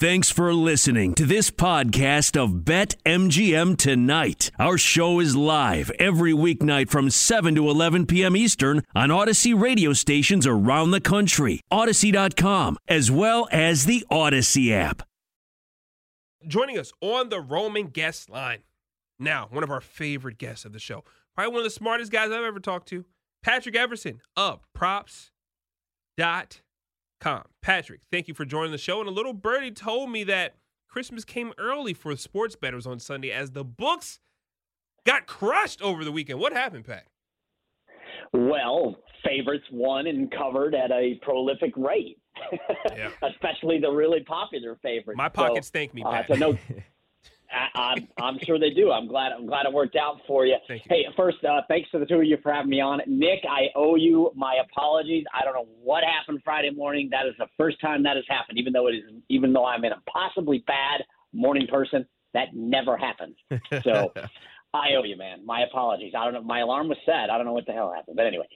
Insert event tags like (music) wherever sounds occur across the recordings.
Thanks for listening to this podcast of Bet MGM Tonight. Our show is live every weeknight from 7 to 11 p.m. Eastern on Audacy radio stations around the country, Audacy.com, as well as the Audacy app. Joining us on the Roman guest line. Now, one of our favorite guests of the show. Probably one of the smartest guys I've ever talked to. Patrick Everson of Props. Dot com. Patrick, thank you for joining the show. And a little birdie told me that Christmas came early for sports bettors on Sunday as the books got crushed over the weekend. What happened, Pat? Well, favorites won and covered at a prolific rate, Yeah. (laughs) especially the really popular favorites. My pockets thank me, uh, Pat. so no, (laughs) I, I'm, I'm sure they do. I'm glad. I'm glad it worked out for you. You. Hey, first, uh, thanks to the two of you for having me on. Nick, I owe you my apologies. I don't know what happened Friday morning. That is the first time that has happened. Even though it is, even though I'm an impossibly bad morning person, that never happens. (laughs) So. I owe you, man. My apologies. I don't know. My alarm was set. I don't know what the hell happened. But anyway,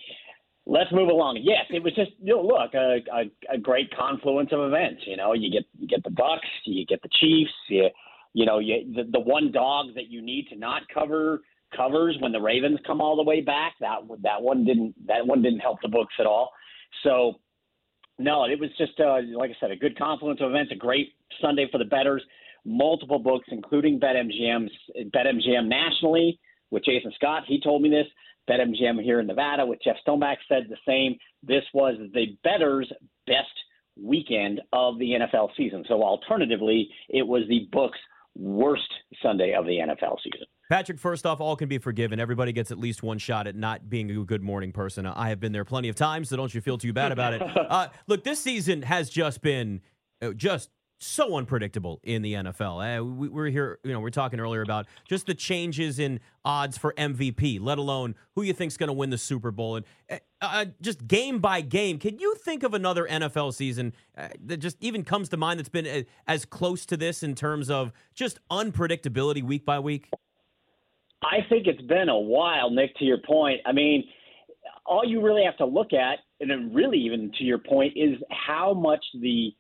let's move along. Yes, it was just you know, look a, a, a great confluence of events. You know, you get you get the Bucks, you get the Chiefs. You you know, you the, the one dog that you need to not cover covers when the Ravens come all the way back. That that one didn't that one didn't help the books at all. So no, it was just uh, like I said, a good confluence of events. A great Sunday for the betters. Multiple books, including BetMGM's BetMGM nationally with Jason Scott. He told me this. BetMGM here in Nevada with Jeff Stoneback said the same. This was the betters' best weekend of the NFL season. So alternatively, it was the books' worst Sunday of the NFL season. Patrick, first off, all can be forgiven. Everybody gets at least one shot at not being a good morning person. I have been there plenty of times, so don't you feel too bad about it. (laughs) Uh, look, this season has just been uh, just so unpredictable in the NFL. Uh, we, we're here, you know, we're talking earlier about just the changes in odds for MVP, let alone who you think's going to win the Super Bowl, and uh, uh, just game by game. Can you think of another NFL season uh, that just even comes to mind that's been as close to this in terms of just unpredictability week by week? I think it's been a while, Nick, to your point. I mean, all you really have to look at, and really even to your point, is how much the,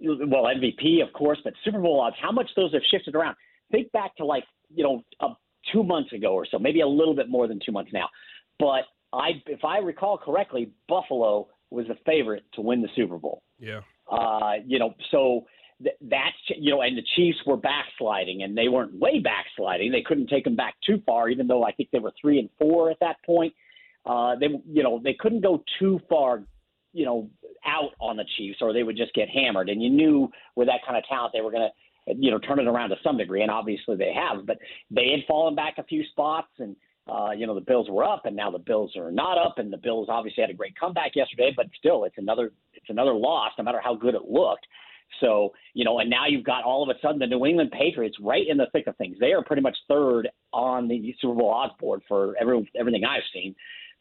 well, MVP, of course, but Super Bowl odds, how much those have shifted around. Think back to like, you know, uh, two months ago or so, maybe a little bit more than two months now. But I, if I recall correctly, Buffalo was the favorite to win the Super Bowl. Yeah. Uh, you know, so th- that's you know, and the Chiefs were backsliding, and they weren't way backsliding. They couldn't take them back too far, even though I think they were three and four at that point. Uh, they, you know, they couldn't go too far, you know, out on the Chiefs, or they would just get hammered. And you knew with that kind of talent, they were going to, you know, turn it around to some degree, and obviously they have. But they had fallen back a few spots, and uh, you know, the Bills were up, and now the Bills are not up, and the Bills obviously had a great comeback yesterday, but still, it's another it's another loss, no matter how good it looked. So, you know, and now you've got all of a sudden the New England Patriots right in the thick of things. They are pretty much third on the Super Bowl odds board for every, everything I've seen.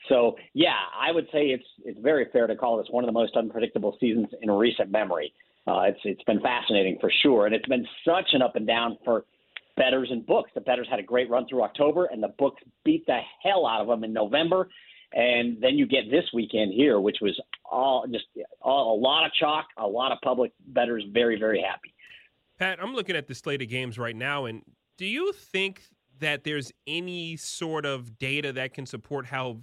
So, yeah, I would say it's it's very fair to call this one of the most unpredictable seasons in recent memory. Uh, it's it's been fascinating for sure, and it's been such an up and down for betters and books. The betters had a great run through October, and the books beat the hell out of them in November. And then you get this weekend here, which was all just all, a lot of chalk, a lot of public betters very, very happy. Pat, I'm looking at the slate of games right now, and do you think that there's any sort of data that can support how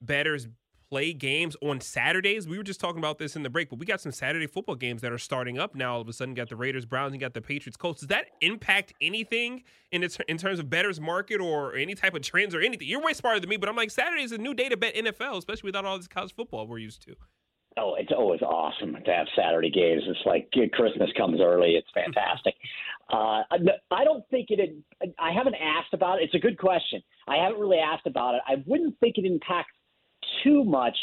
betters play games on Saturdays? We were just talking about this in the break, but we got some Saturday football games that are starting up now. All of a sudden, got the Raiders, Browns, and got the Patriots, Colts. Does that impact anything in its, in terms of betters market or any type of trends or anything? You're way smarter than me, but I'm like Saturday is a new day to bet NFL, especially without all this college football we're used to. Oh, it's always awesome to have Saturday games. It's like Christmas comes early. It's fantastic. (laughs) uh, I don't think it. I haven't asked about it. It's a good question. I haven't really asked about it. I wouldn't think it impacts too much.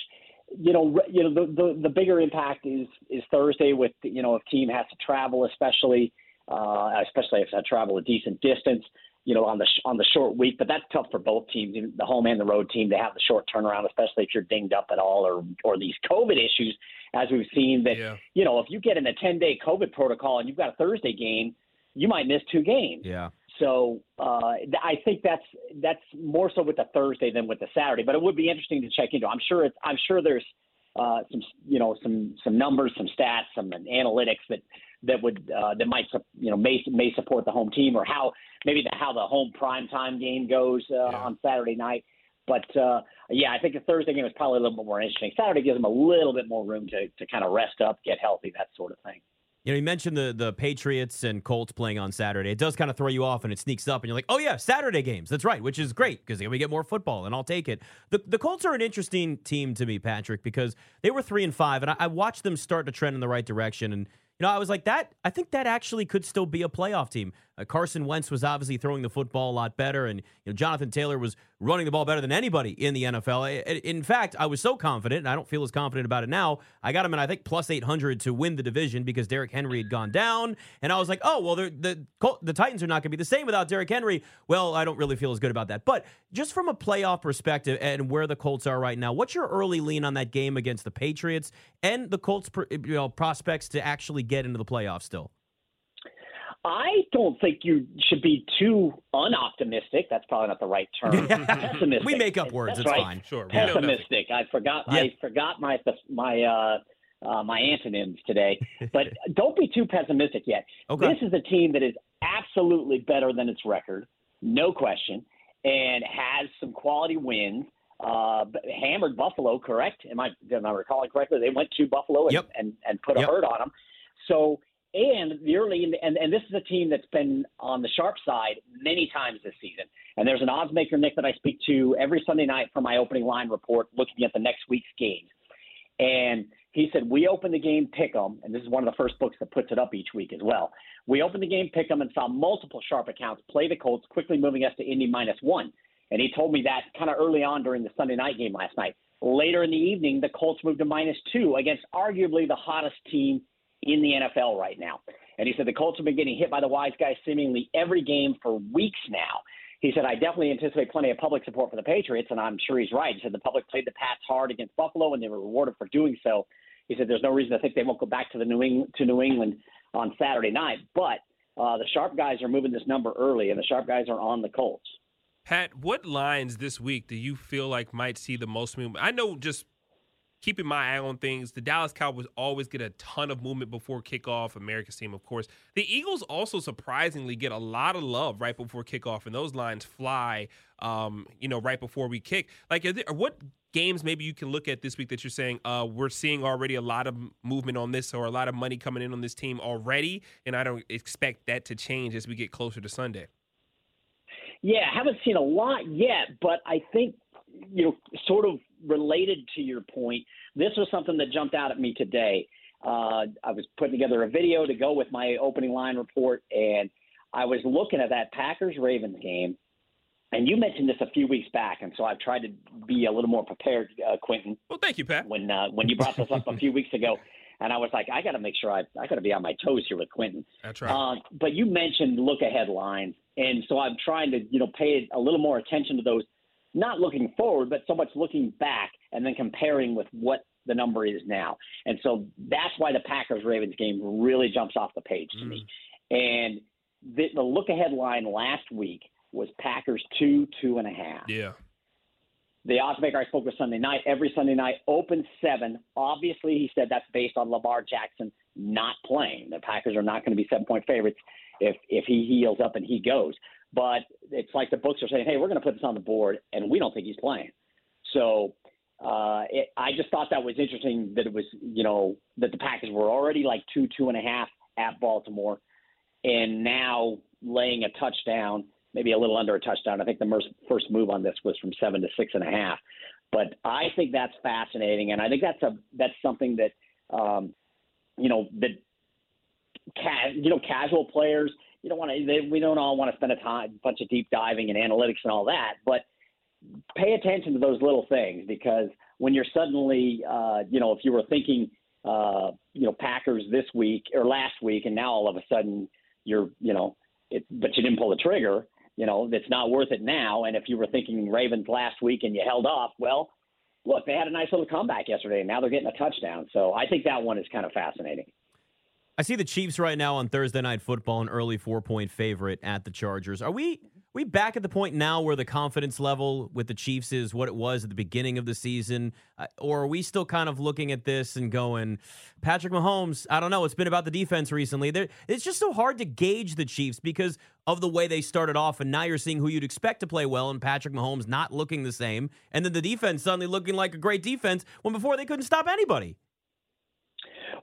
You know, you know the, the the bigger impact is is Thursday with you know if team has to travel, especially uh, especially if they travel a decent distance. You know, on the sh- on the short week, but that's tough for both teams, the home and the road team, to have the short turnaround, especially if you're dinged up at all or or these COVID issues, as we've seen. That Yeah. you know, if you get in a 10 day COVID protocol and you've got a Thursday game, you might miss two games. Yeah. So uh, I think that's that's more so with the Thursday than with the Saturday. But it would be interesting to check into. I'm sure it's I'm sure there's uh, some you know some some numbers, some stats, some analytics that that would uh, that might you know may may support the home team or how maybe the, how the home prime time game goes uh, yeah. on Saturday night. But uh, yeah, I think the Thursday game is probably a little bit more interesting. Saturday gives them a little bit more room to to kind of rest up, get healthy, that sort of thing. You know, you mentioned the the Patriots and Colts playing on Saturday. It does kind of throw you off, and it sneaks up, and you're like, "Oh yeah, Saturday games. That's right," which is great because we get more football, and I'll take it. the The Colts are an interesting team to me, Patrick, because they were three and five, and I, I watched them start to trend in the right direction, and you know, I was like that. I think that actually could still be a playoff team. Uh, Carson Wentz was obviously throwing the football a lot better, and you know, Jonathan Taylor was running the ball better than anybody in the NFL. In fact, I was so confident, and I don't feel as confident about it now. I got him in, I think, plus 800 to win the division because Derrick Henry had gone down, and I was like, oh, well, the the Titans are not going to be the same without Derrick Henry. Well, I don't really feel as good about that. But just from a playoff perspective and where the Colts are right now, what's your early lean on that game against the Patriots and the Colts, you know, prospects to actually get into the playoffs still? I don't think you should be too unoptimistic. That's probably not the right term. (laughs) Pessimistic. We make up words. That's it's right. fine. Sure. Pessimistic. I forgot. Yep. I forgot my my uh, uh, my antonyms today. (laughs) But don't be too pessimistic yet. Okay. This is a team that is absolutely better than its record, no question, and has some quality wins. Uh, hammered Buffalo, correct? Am I am I recalling correctly? They went to Buffalo and yep. and, and put a yep. hurt on them. So and the early and, and this is a team that's been on the sharp side many times this season. And there's an odds maker, Nick, that I speak to every Sunday night for my opening line report, looking at the next week's games. And he said we opened the game pick 'em, and this is one of the first books that puts it up each week as well. We opened the game pick 'em and saw multiple sharp accounts play the Colts, quickly moving us to Indy minus one. And he told me that kind of early on during the Sunday night game last night. Later in the evening, the Colts moved to minus two against arguably the hottest team in the NFL right now. And he said the Colts have been getting hit by the wise guys seemingly every game for weeks now. He said, I definitely anticipate plenty of public support for the Patriots, and I'm sure he's right. He said the public played the Pats hard against Buffalo, and they were rewarded for doing so. He said there's no reason to think they won't go back to the New England to New England on Saturday night, but uh, the sharp guys are moving this number early, and the sharp guys are on the Colts. Pat, what lines this week do you feel like might see the most movement? I know just keeping my eye on things. The Dallas Cowboys always get a ton of movement before kickoff. America's team, of course. The Eagles also surprisingly get a lot of love right before kickoff, and those lines fly. Um, you know, right before we kick. Like, there, what games maybe you can look at this week that you're saying uh, we're seeing already a lot of movement on this or a lot of money coming in on this team already, and I don't expect that to change as we get closer to Sunday. Yeah, haven't seen a lot yet, but I think you know, sort of related to your point, this was something that jumped out at me today. Uh, I was putting together a video to go with my opening line report, and I was looking at that Packers Ravens game. And you mentioned this a few weeks back, and so I've tried to be a little more prepared, uh, Quentin. Well, thank you, Pat. When uh, when you brought this up a (laughs) few weeks ago, and I was like, I got to make sure I I got to be on my toes here with Quentin. That's right. Uh, but you mentioned look ahead lines, and so I'm trying to you know pay a little more attention to those not looking forward, but so much looking back and then comparing with what the number is now. And so that's why the Packers Ravens game really jumps off the page to mm. me. And the, the look ahead line last week was Packers two, two and a half. Yeah. The odds maker I spoke with Sunday night, every Sunday night, open seven. Obviously, he said that's based on Lamar Jackson not playing. The Packers are not going to be seven point favorites if if he heals up and he goes. But it's like the books are saying, hey, we're going to put this on the board, and we don't think he's playing. So uh, it, I just thought that was interesting that it was, you know, that the Packers were already like two, two and a half at Baltimore, and now laying a touchdown, maybe a little under a touchdown. I think the first move on this was from seven to six and a half. But I think that's fascinating, and I think that's a that's something that, um, you know, that, ca- you know, casual players you don't want to. We don't all want to spend a time, bunch of deep diving and analytics and all that, but pay attention to those little things because when you're suddenly, uh, you know, if you were thinking, uh, you know, Packers this week or last week, and now all of a sudden you're, you know, it, but you didn't pull the trigger. You know, it's not worth it now. And if you were thinking Ravens last week and you held off, well, look, they had a nice little comeback yesterday, and now they're getting a touchdown. So I think that one is kind of fascinating. I see the Chiefs right now on Thursday Night Football, an early four point favorite at the Chargers. Are we we back at the point now where the confidence level with the Chiefs is what it was at the beginning of the season? Uh, or are we still kind of looking at this and going, Patrick Mahomes, I don't know. It's been about the defense recently. They're, it's just so hard to gauge the Chiefs because of the way they started off. And now you're seeing who you'd expect to play well and Patrick Mahomes not looking the same. And then the defense suddenly looking like a great defense when before they couldn't stop anybody.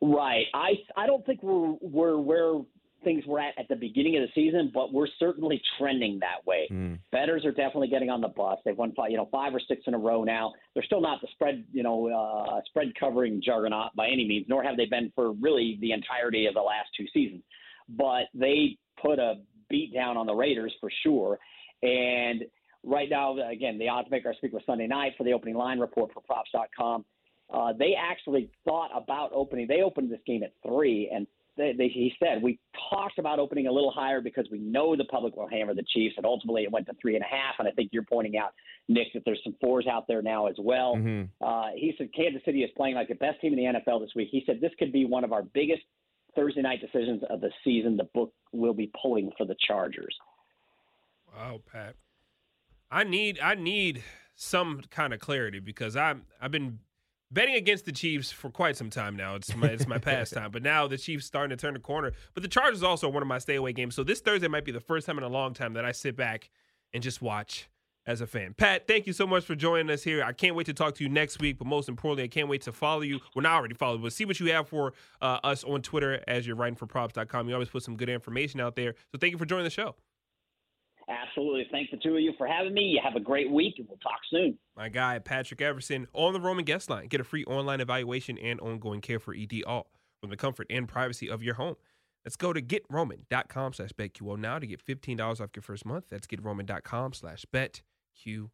Right. I I don't think we're we're where things were at at the beginning of the season, but we're certainly trending that way. Mm. Betters are definitely getting on the bus. They've won five, you know, five or six in a row now. They're still not the spread, you know, uh, spread covering juggernaut by any means, nor have they been for really the entirety of the last two seasons. But they put a beat down on the Raiders for sure. And right now, again, the odds maker I speak with Sunday night for the opening line report for props.com. Uh, they actually thought about opening. They opened this game at three, and they, they, he said we talked about opening a little higher because we know the public will hammer the Chiefs, and ultimately it went to three and a half. And I think you're pointing out, Nick, that there's some fours out there now as well. Mm-hmm. Uh, he said Kansas City is playing like the best team in the NFL this week. He said this could be one of our biggest Thursday night decisions of the season. The book will be pulling for the Chargers. Wow, Pat. I need I need some kind of clarity because I'm I've been betting against the Chiefs for quite some time now. It's my it's my (laughs) pastime. But now the Chiefs starting to turn the corner. But the Chargers also one of my stay away games. So this Thursday might be the first time in a long time that I sit back and just watch as a fan. Pat, thank you so much for joining us here. I can't wait to talk to you next week. But most importantly, I can't wait to follow you. Well, not already followed, but see what you have for uh, us on Twitter as you're writing for props.com. You always put some good information out there. So thank you for joining the show. Absolutely. Thank the two of you for having me. You have a great week, and we'll talk soon. My guy, Patrick Everson, on the Roman guest line. Get a free online evaluation and ongoing care for ED all from the comfort and privacy of your home. Let's go to getroman.com slash betql now to get $15 off your first month. That's getroman.com slash betql.